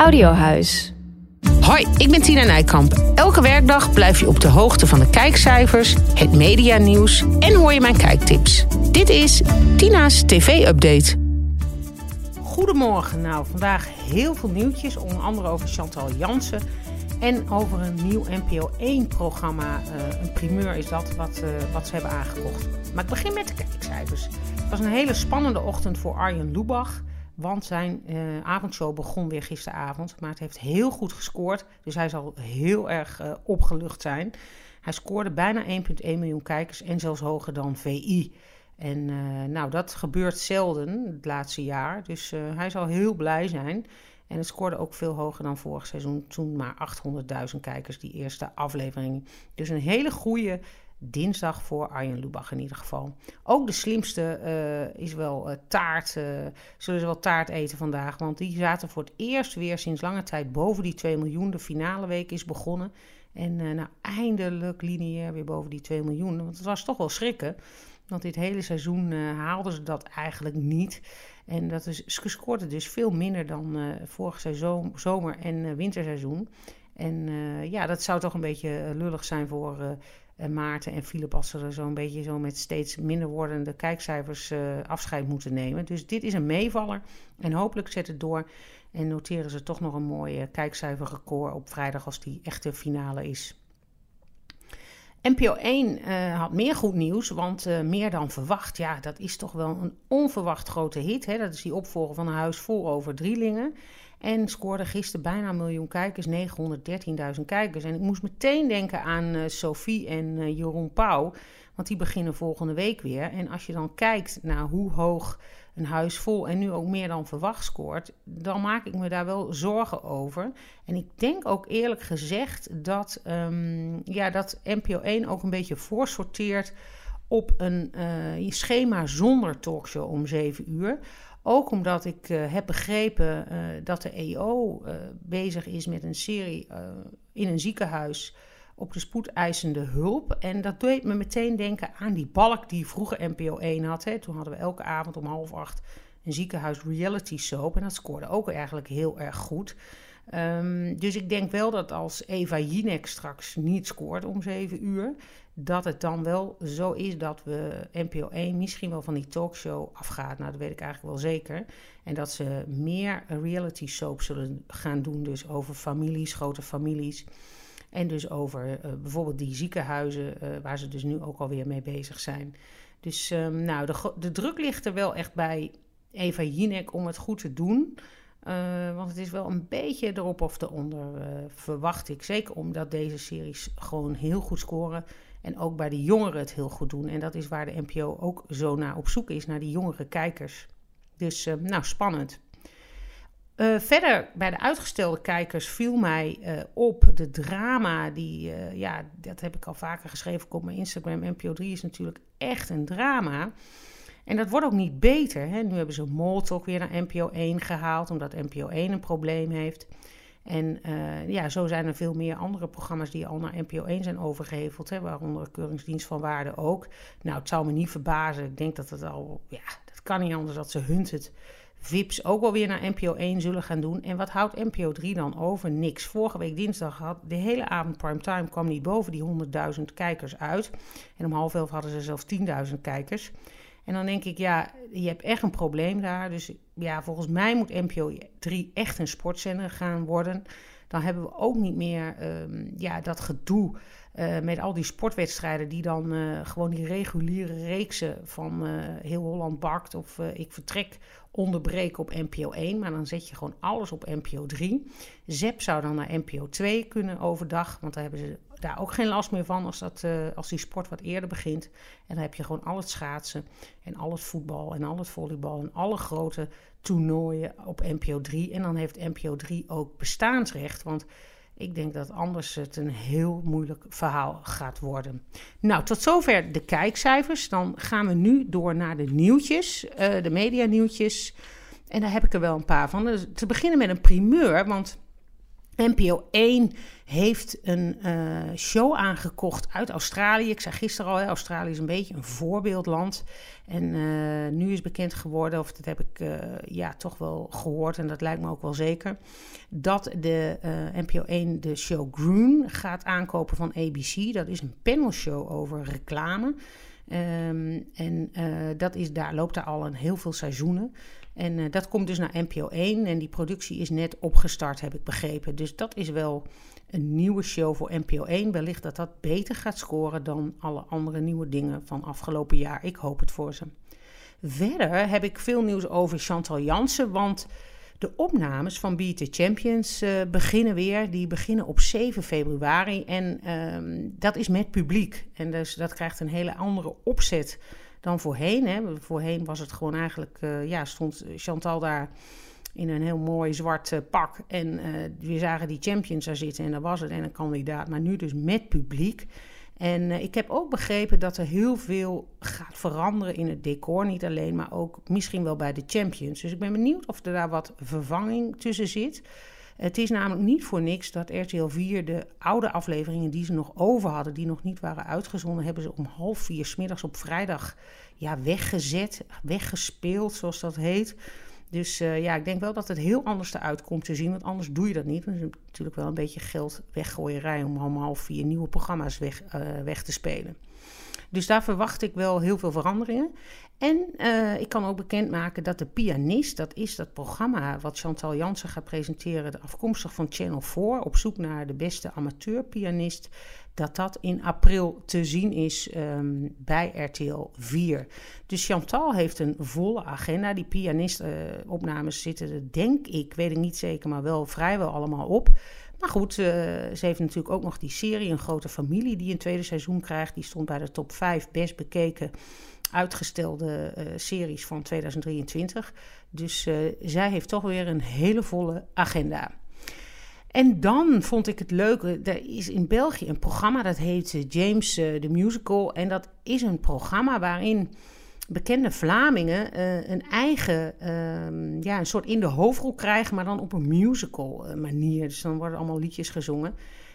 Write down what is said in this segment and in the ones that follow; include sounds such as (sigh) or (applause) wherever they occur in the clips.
Audiohuis. Hoi, ik ben Tina Nijkamp. Elke werkdag blijf je op de hoogte van de kijkcijfers, het medianieuws en hoor je mijn kijktips. Dit is Tina's TV-update. Goedemorgen. Nou, vandaag heel veel nieuwtjes, onder andere over Chantal Jansen en over een nieuw NPO 1-programma. Uh, een primeur is dat, wat, uh, wat ze hebben aangekocht. Maar ik begin met de kijkcijfers. Het was een hele spannende ochtend voor Arjen Lubach. Want zijn uh, avondshow begon weer gisteravond. Maar het heeft heel goed gescoord. Dus hij zal heel erg uh, opgelucht zijn. Hij scoorde bijna 1,1 miljoen kijkers en zelfs hoger dan VI. En uh, nou, dat gebeurt zelden het laatste jaar. Dus hij zal heel blij zijn. En het scoorde ook veel hoger dan vorig seizoen. Toen maar 800.000 kijkers, die eerste aflevering. Dus een hele goede dinsdag voor Arjen Lubach in ieder geval. Ook de slimste uh, is wel uh, taart. Uh, zullen ze wel taart eten vandaag. Want die zaten voor het eerst weer sinds lange tijd boven die 2 miljoen. De finale week is begonnen. En nou, eindelijk lineair weer boven die 2 miljoen. Want het was toch wel schrikken. Want dit hele seizoen haalden ze dat eigenlijk niet. En dat is, ze scoorden dus veel minder dan vorig seizoen, zomer- en winterseizoen. En ja, dat zou toch een beetje lullig zijn voor en Maarten en Philip als er zo'n beetje zo met steeds minder wordende kijkcijfers uh, afscheid moeten nemen. Dus dit is een meevaller en hopelijk zet het door en noteren ze toch nog een mooi kijkcijferrecord op vrijdag als die echte finale is. NPO 1 uh, had meer goed nieuws, want meer dan verwacht. Ja, dat is toch wel een onverwacht grote hit. Hè? Dat is die opvolger van huis vol over drielingen. En scoorde gisteren bijna een miljoen kijkers, 913.000 kijkers. En ik moest meteen denken aan uh, Sophie en uh, Jeroen Pauw, want die beginnen volgende week weer. En als je dan kijkt naar hoe hoog een huis vol en nu ook meer dan verwacht scoort, dan maak ik me daar wel zorgen over. En ik denk ook eerlijk gezegd dat, um, ja, dat NPO 1 ook een beetje voorsorteert op een uh, schema zonder talkshow om 7 uur. Ook omdat ik uh, heb begrepen uh, dat de EO uh, bezig is met een serie in een ziekenhuis op de spoedeisende hulp. En dat deed me meteen denken aan die balk die vroeger NPO 1 had. Hè. Toen hadden we elke avond om half acht een ziekenhuis reality soap. En dat scoorde ook eigenlijk heel erg goed. Um, dus ik denk wel dat als Eva Jinek straks niet scoort om 7 uur, dat het dan wel zo is dat we NPO 1 misschien wel van die talkshow afgaat. Nou, dat weet ik eigenlijk wel zeker. En dat ze meer reality soap zullen gaan doen, dus over families, grote families. En dus over uh, bijvoorbeeld die ziekenhuizen, uh, waar ze dus nu ook alweer mee bezig zijn. Dus um, nou, de, de druk ligt er wel echt bij Eva Jinek om het goed te doen. Uh, want het is wel een beetje erop of eronder, uh, verwacht ik. Zeker omdat deze series gewoon heel goed scoren. En ook bij de jongeren het heel goed doen. En dat is waar de NPO ook zo naar op zoek is, naar die jongere kijkers. Dus, uh, nou, spannend. verder, bij de uitgestelde kijkers viel mij op de drama. Die, ja, dat heb ik al vaker geschreven op mijn Instagram. NPO 3 is natuurlijk echt een drama. En dat wordt ook niet beter. Hè? Nu hebben ze Moltok weer naar NPO 1 gehaald, omdat NPO 1 een probleem heeft. En uh, ja, zo zijn er veel meer andere programma's die al naar NPO 1 zijn overgeheveld, hè, waaronder Keuringsdienst van Waarde ook. Nou, het zou me niet verbazen. Ik denk dat het al, ja, dat kan niet anders dat ze Hunted VIPs ook wel weer naar NPO 1 zullen gaan doen. En wat houdt NPO 3 dan over? Niks. Vorige week dinsdag had de hele avond primetime kwam niet boven die 100.000 kijkers uit. En om half elf hadden ze zelfs 10.000 kijkers. En dan denk ik, ja, je hebt echt een probleem daar. Dus ja, volgens mij moet NPO 3 echt een sportzender gaan worden. Dan hebben we ook niet meer um, ja, dat gedoe uh, met al die sportwedstrijden die dan uh, gewoon die reguliere reeksen van uh, heel Holland bakt of ik vertrek onderbreken op NPO 1. Maar dan zet je gewoon alles op NPO 3. ZEP zou dan naar NPO 2 kunnen overdag, want daar hebben ze daar ook geen last meer van als, dat, als die sport wat eerder begint. En dan heb je gewoon al het schaatsen en al het voetbal en al het volleybal en alle grote toernooien op NPO 3. En dan heeft NPO 3 ook bestaansrecht, want ik denk dat anders het een heel moeilijk verhaal gaat worden. Nou, tot zover de kijkcijfers. Dan gaan we nu door naar de nieuwtjes, uh, de medianieuwtjes. En daar heb ik er wel een paar van. Dus te beginnen met een primeur, want NPO 1 heeft een uh, show aangekocht uit Australië. Ik zei gisteren al, hè, Australië is een beetje een voorbeeldland. En uh, nu is bekend geworden, of dat heb ik uh, ja, toch wel gehoord, en dat lijkt me ook wel zeker, dat de NPO 1 de show Groen gaat aankopen van ABC. Dat is een panelshow over reclame. Um, en dat is, daar loopt daar al een heel veel seizoenen. En uh, dat komt dus naar NPO 1 en die productie is net opgestart, heb ik begrepen. Dus dat is wel een nieuwe show voor NPO 1. Wellicht dat dat beter gaat scoren dan alle andere nieuwe dingen van afgelopen jaar. Ik hoop het voor ze. Verder heb ik veel nieuws over Chantal Jansen, want de opnames van Beat the Champions uh, beginnen weer. Die beginnen op 7 februari en uh, dat is met publiek. En dus dat krijgt een hele andere opzet dan voorheen. Hè. Voorheen was het gewoon eigenlijk, uh, ja, stond Chantal daar in een heel mooi zwart uh, pak. En uh, we zagen die champions daar zitten en dat was het en een kandidaat. Maar nu dus met publiek. En ik heb ook begrepen dat er heel veel gaat veranderen in het decor. Niet alleen, maar ook misschien wel bij de champions. Dus ik ben benieuwd of er daar wat vervanging tussen zit. Het is namelijk niet voor niks dat RTL 4 de oude afleveringen die ze nog over hadden, die nog niet waren uitgezonden, hebben ze om half vier smiddags op vrijdag ja, weggezet, weggespeeld, zoals dat heet. Dus uh, ja, ik denk wel dat het heel anders eruit komt te zien, want anders doe je dat niet. Het is natuurlijk wel een beetje geld weggooierij om om half vier nieuwe programma's weg, uh, weg te spelen. Dus daar verwacht ik wel heel veel veranderingen. En uh, ik kan ook bekendmaken dat de pianist, dat is dat programma wat Chantal Jansen gaat presenteren, afkomstig van Channel 4, op zoek naar de beste amateurpianist, dat dat in april te zien is um, bij RTL 4. Dus Chantal heeft een volle agenda. Die pianistopnames zitten er, denk ik, weet ik niet zeker, maar wel vrijwel allemaal op. Maar goed, uh, ze heeft natuurlijk ook nog die serie, Een Grote Familie, die een tweede seizoen krijgt. Die stond bij de top 5 best bekeken uitgestelde uh, series van 2023. Dus uh, zij heeft toch weer een hele volle agenda. En dan vond ik het leuk, er is in België een programma dat heet James uh, the Musical. En dat is een programma waarin bekende Vlamingen een eigen, uh, ja, een soort in de hoofdrol krijgen, maar dan op een musical manier. Dus dan worden allemaal liedjes gezongen.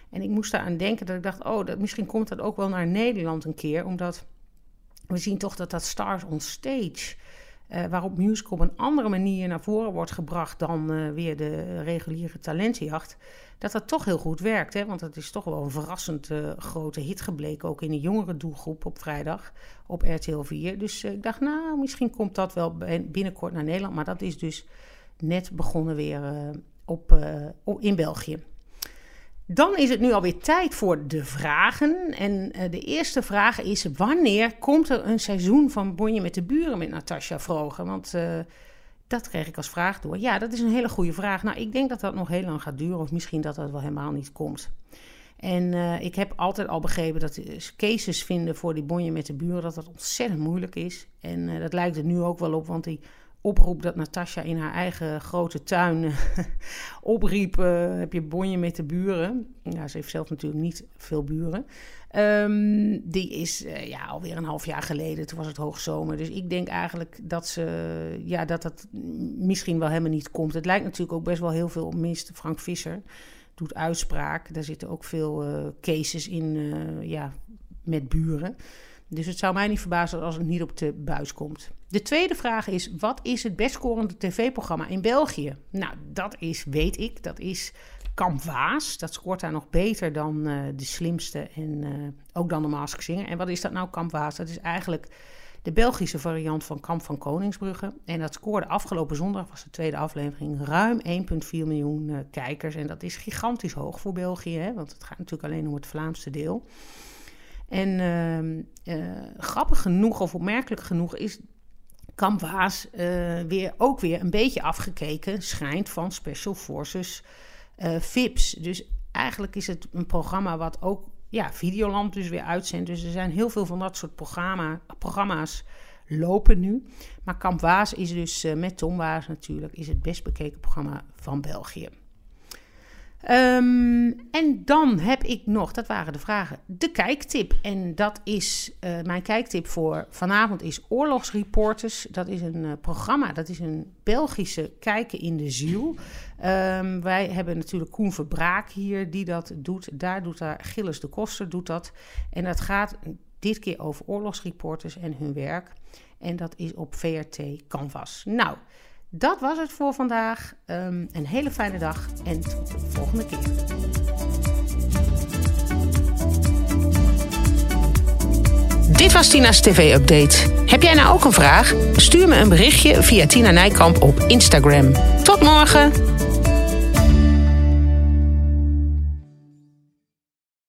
En ik moest daar aan denken dat ik dacht, oh, dat, misschien komt dat ook wel naar Nederland een keer, omdat we zien toch dat dat Stars on Stage, uh, waarop musical op een andere manier naar voren wordt gebracht dan uh, weer de reguliere talentenjacht, dat dat toch heel goed werkt. Hè? Want het is toch wel een verrassend uh, grote hit gebleken, ook in de jongere doelgroep op vrijdag op RTL 4. Dus ik dacht, nou, misschien komt dat wel binnenkort naar Nederland, maar dat is dus net begonnen weer op, in België. Dan is het nu alweer tijd voor de vragen. En uh, de eerste vraag is: wanneer komt er een seizoen van Bonje met de Buren met Natasja Vrogen? Want uh, dat kreeg ik als vraag door. Ja, dat is een hele goede vraag. Nou, ik denk dat dat nog heel lang gaat duren, of misschien dat dat wel helemaal niet komt. En uh, ik heb altijd al begrepen dat cases vinden voor die bonje met de buren, dat dat ontzettend moeilijk is. En dat lijkt er nu ook wel op, want die oproep dat Natasja in haar eigen grote tuin eh, (laughs) opriep: uh, heb je bonje met de buren? Ja, ze heeft zelf natuurlijk niet veel buren. Um, die is uh, ja, alweer een half jaar geleden. Toen was het hoogzomer. Dus ik denk eigenlijk dat ze ja, dat dat misschien wel helemaal niet komt. Het lijkt natuurlijk ook best wel heel veel op mist. Frank Visser doet uitspraak. Daar zitten ook veel cases in ja, met buren. Dus het zou mij niet verbazen als het niet op de buis komt. De tweede vraag is: wat is het best scorende tv-programma in België? Nou, dat is, weet ik, dat is Kamp Waas. Dat scoort daar nog beter dan uh, de slimste en uh, ook dan de Mask Singer. En wat is dat nou, Kamp Waas? Dat is eigenlijk de Belgische variant van Kamp van Koningsbrugge. En dat scoorde afgelopen zondag, was de tweede aflevering, ruim 1,4 miljoen uh, kijkers. En dat is gigantisch hoog voor België, hè? want het gaat natuurlijk alleen om het Vlaamse deel. En uh, grappig genoeg, of opmerkelijk genoeg, is Kamp Waas uh, weer, ook weer een beetje afgekeken, schijnt, van Special Forces uh, VIPs. Dus eigenlijk is het een programma wat ook ja, Videoland dus weer uitzendt. Dus er zijn heel veel van dat soort programma, programma's lopen nu. Maar Kamp Waas is dus met Tom Waas natuurlijk is het best bekeken programma van België. Ehm, en dan heb ik nog, dat waren de vragen, de kijktip. En dat is, uh, mijn kijktip voor vanavond is Oorlogsreporters. Dat is een uh, programma, dat is een Belgische kijken in de ziel. Um, wij hebben natuurlijk Koen Verbraak hier die dat doet. Daar doet daar Gilles de Koster doet dat. En dat gaat dit keer over oorlogsreporters en hun werk. En dat is op VRT Canvas. Nou, dat was het voor vandaag. Um, een hele fijne dag en tot de volgende keer. Dit was Tina's TV-update. Heb jij nou ook een vraag? Stuur me een berichtje via Tina Nijkamp op Instagram. Tot morgen!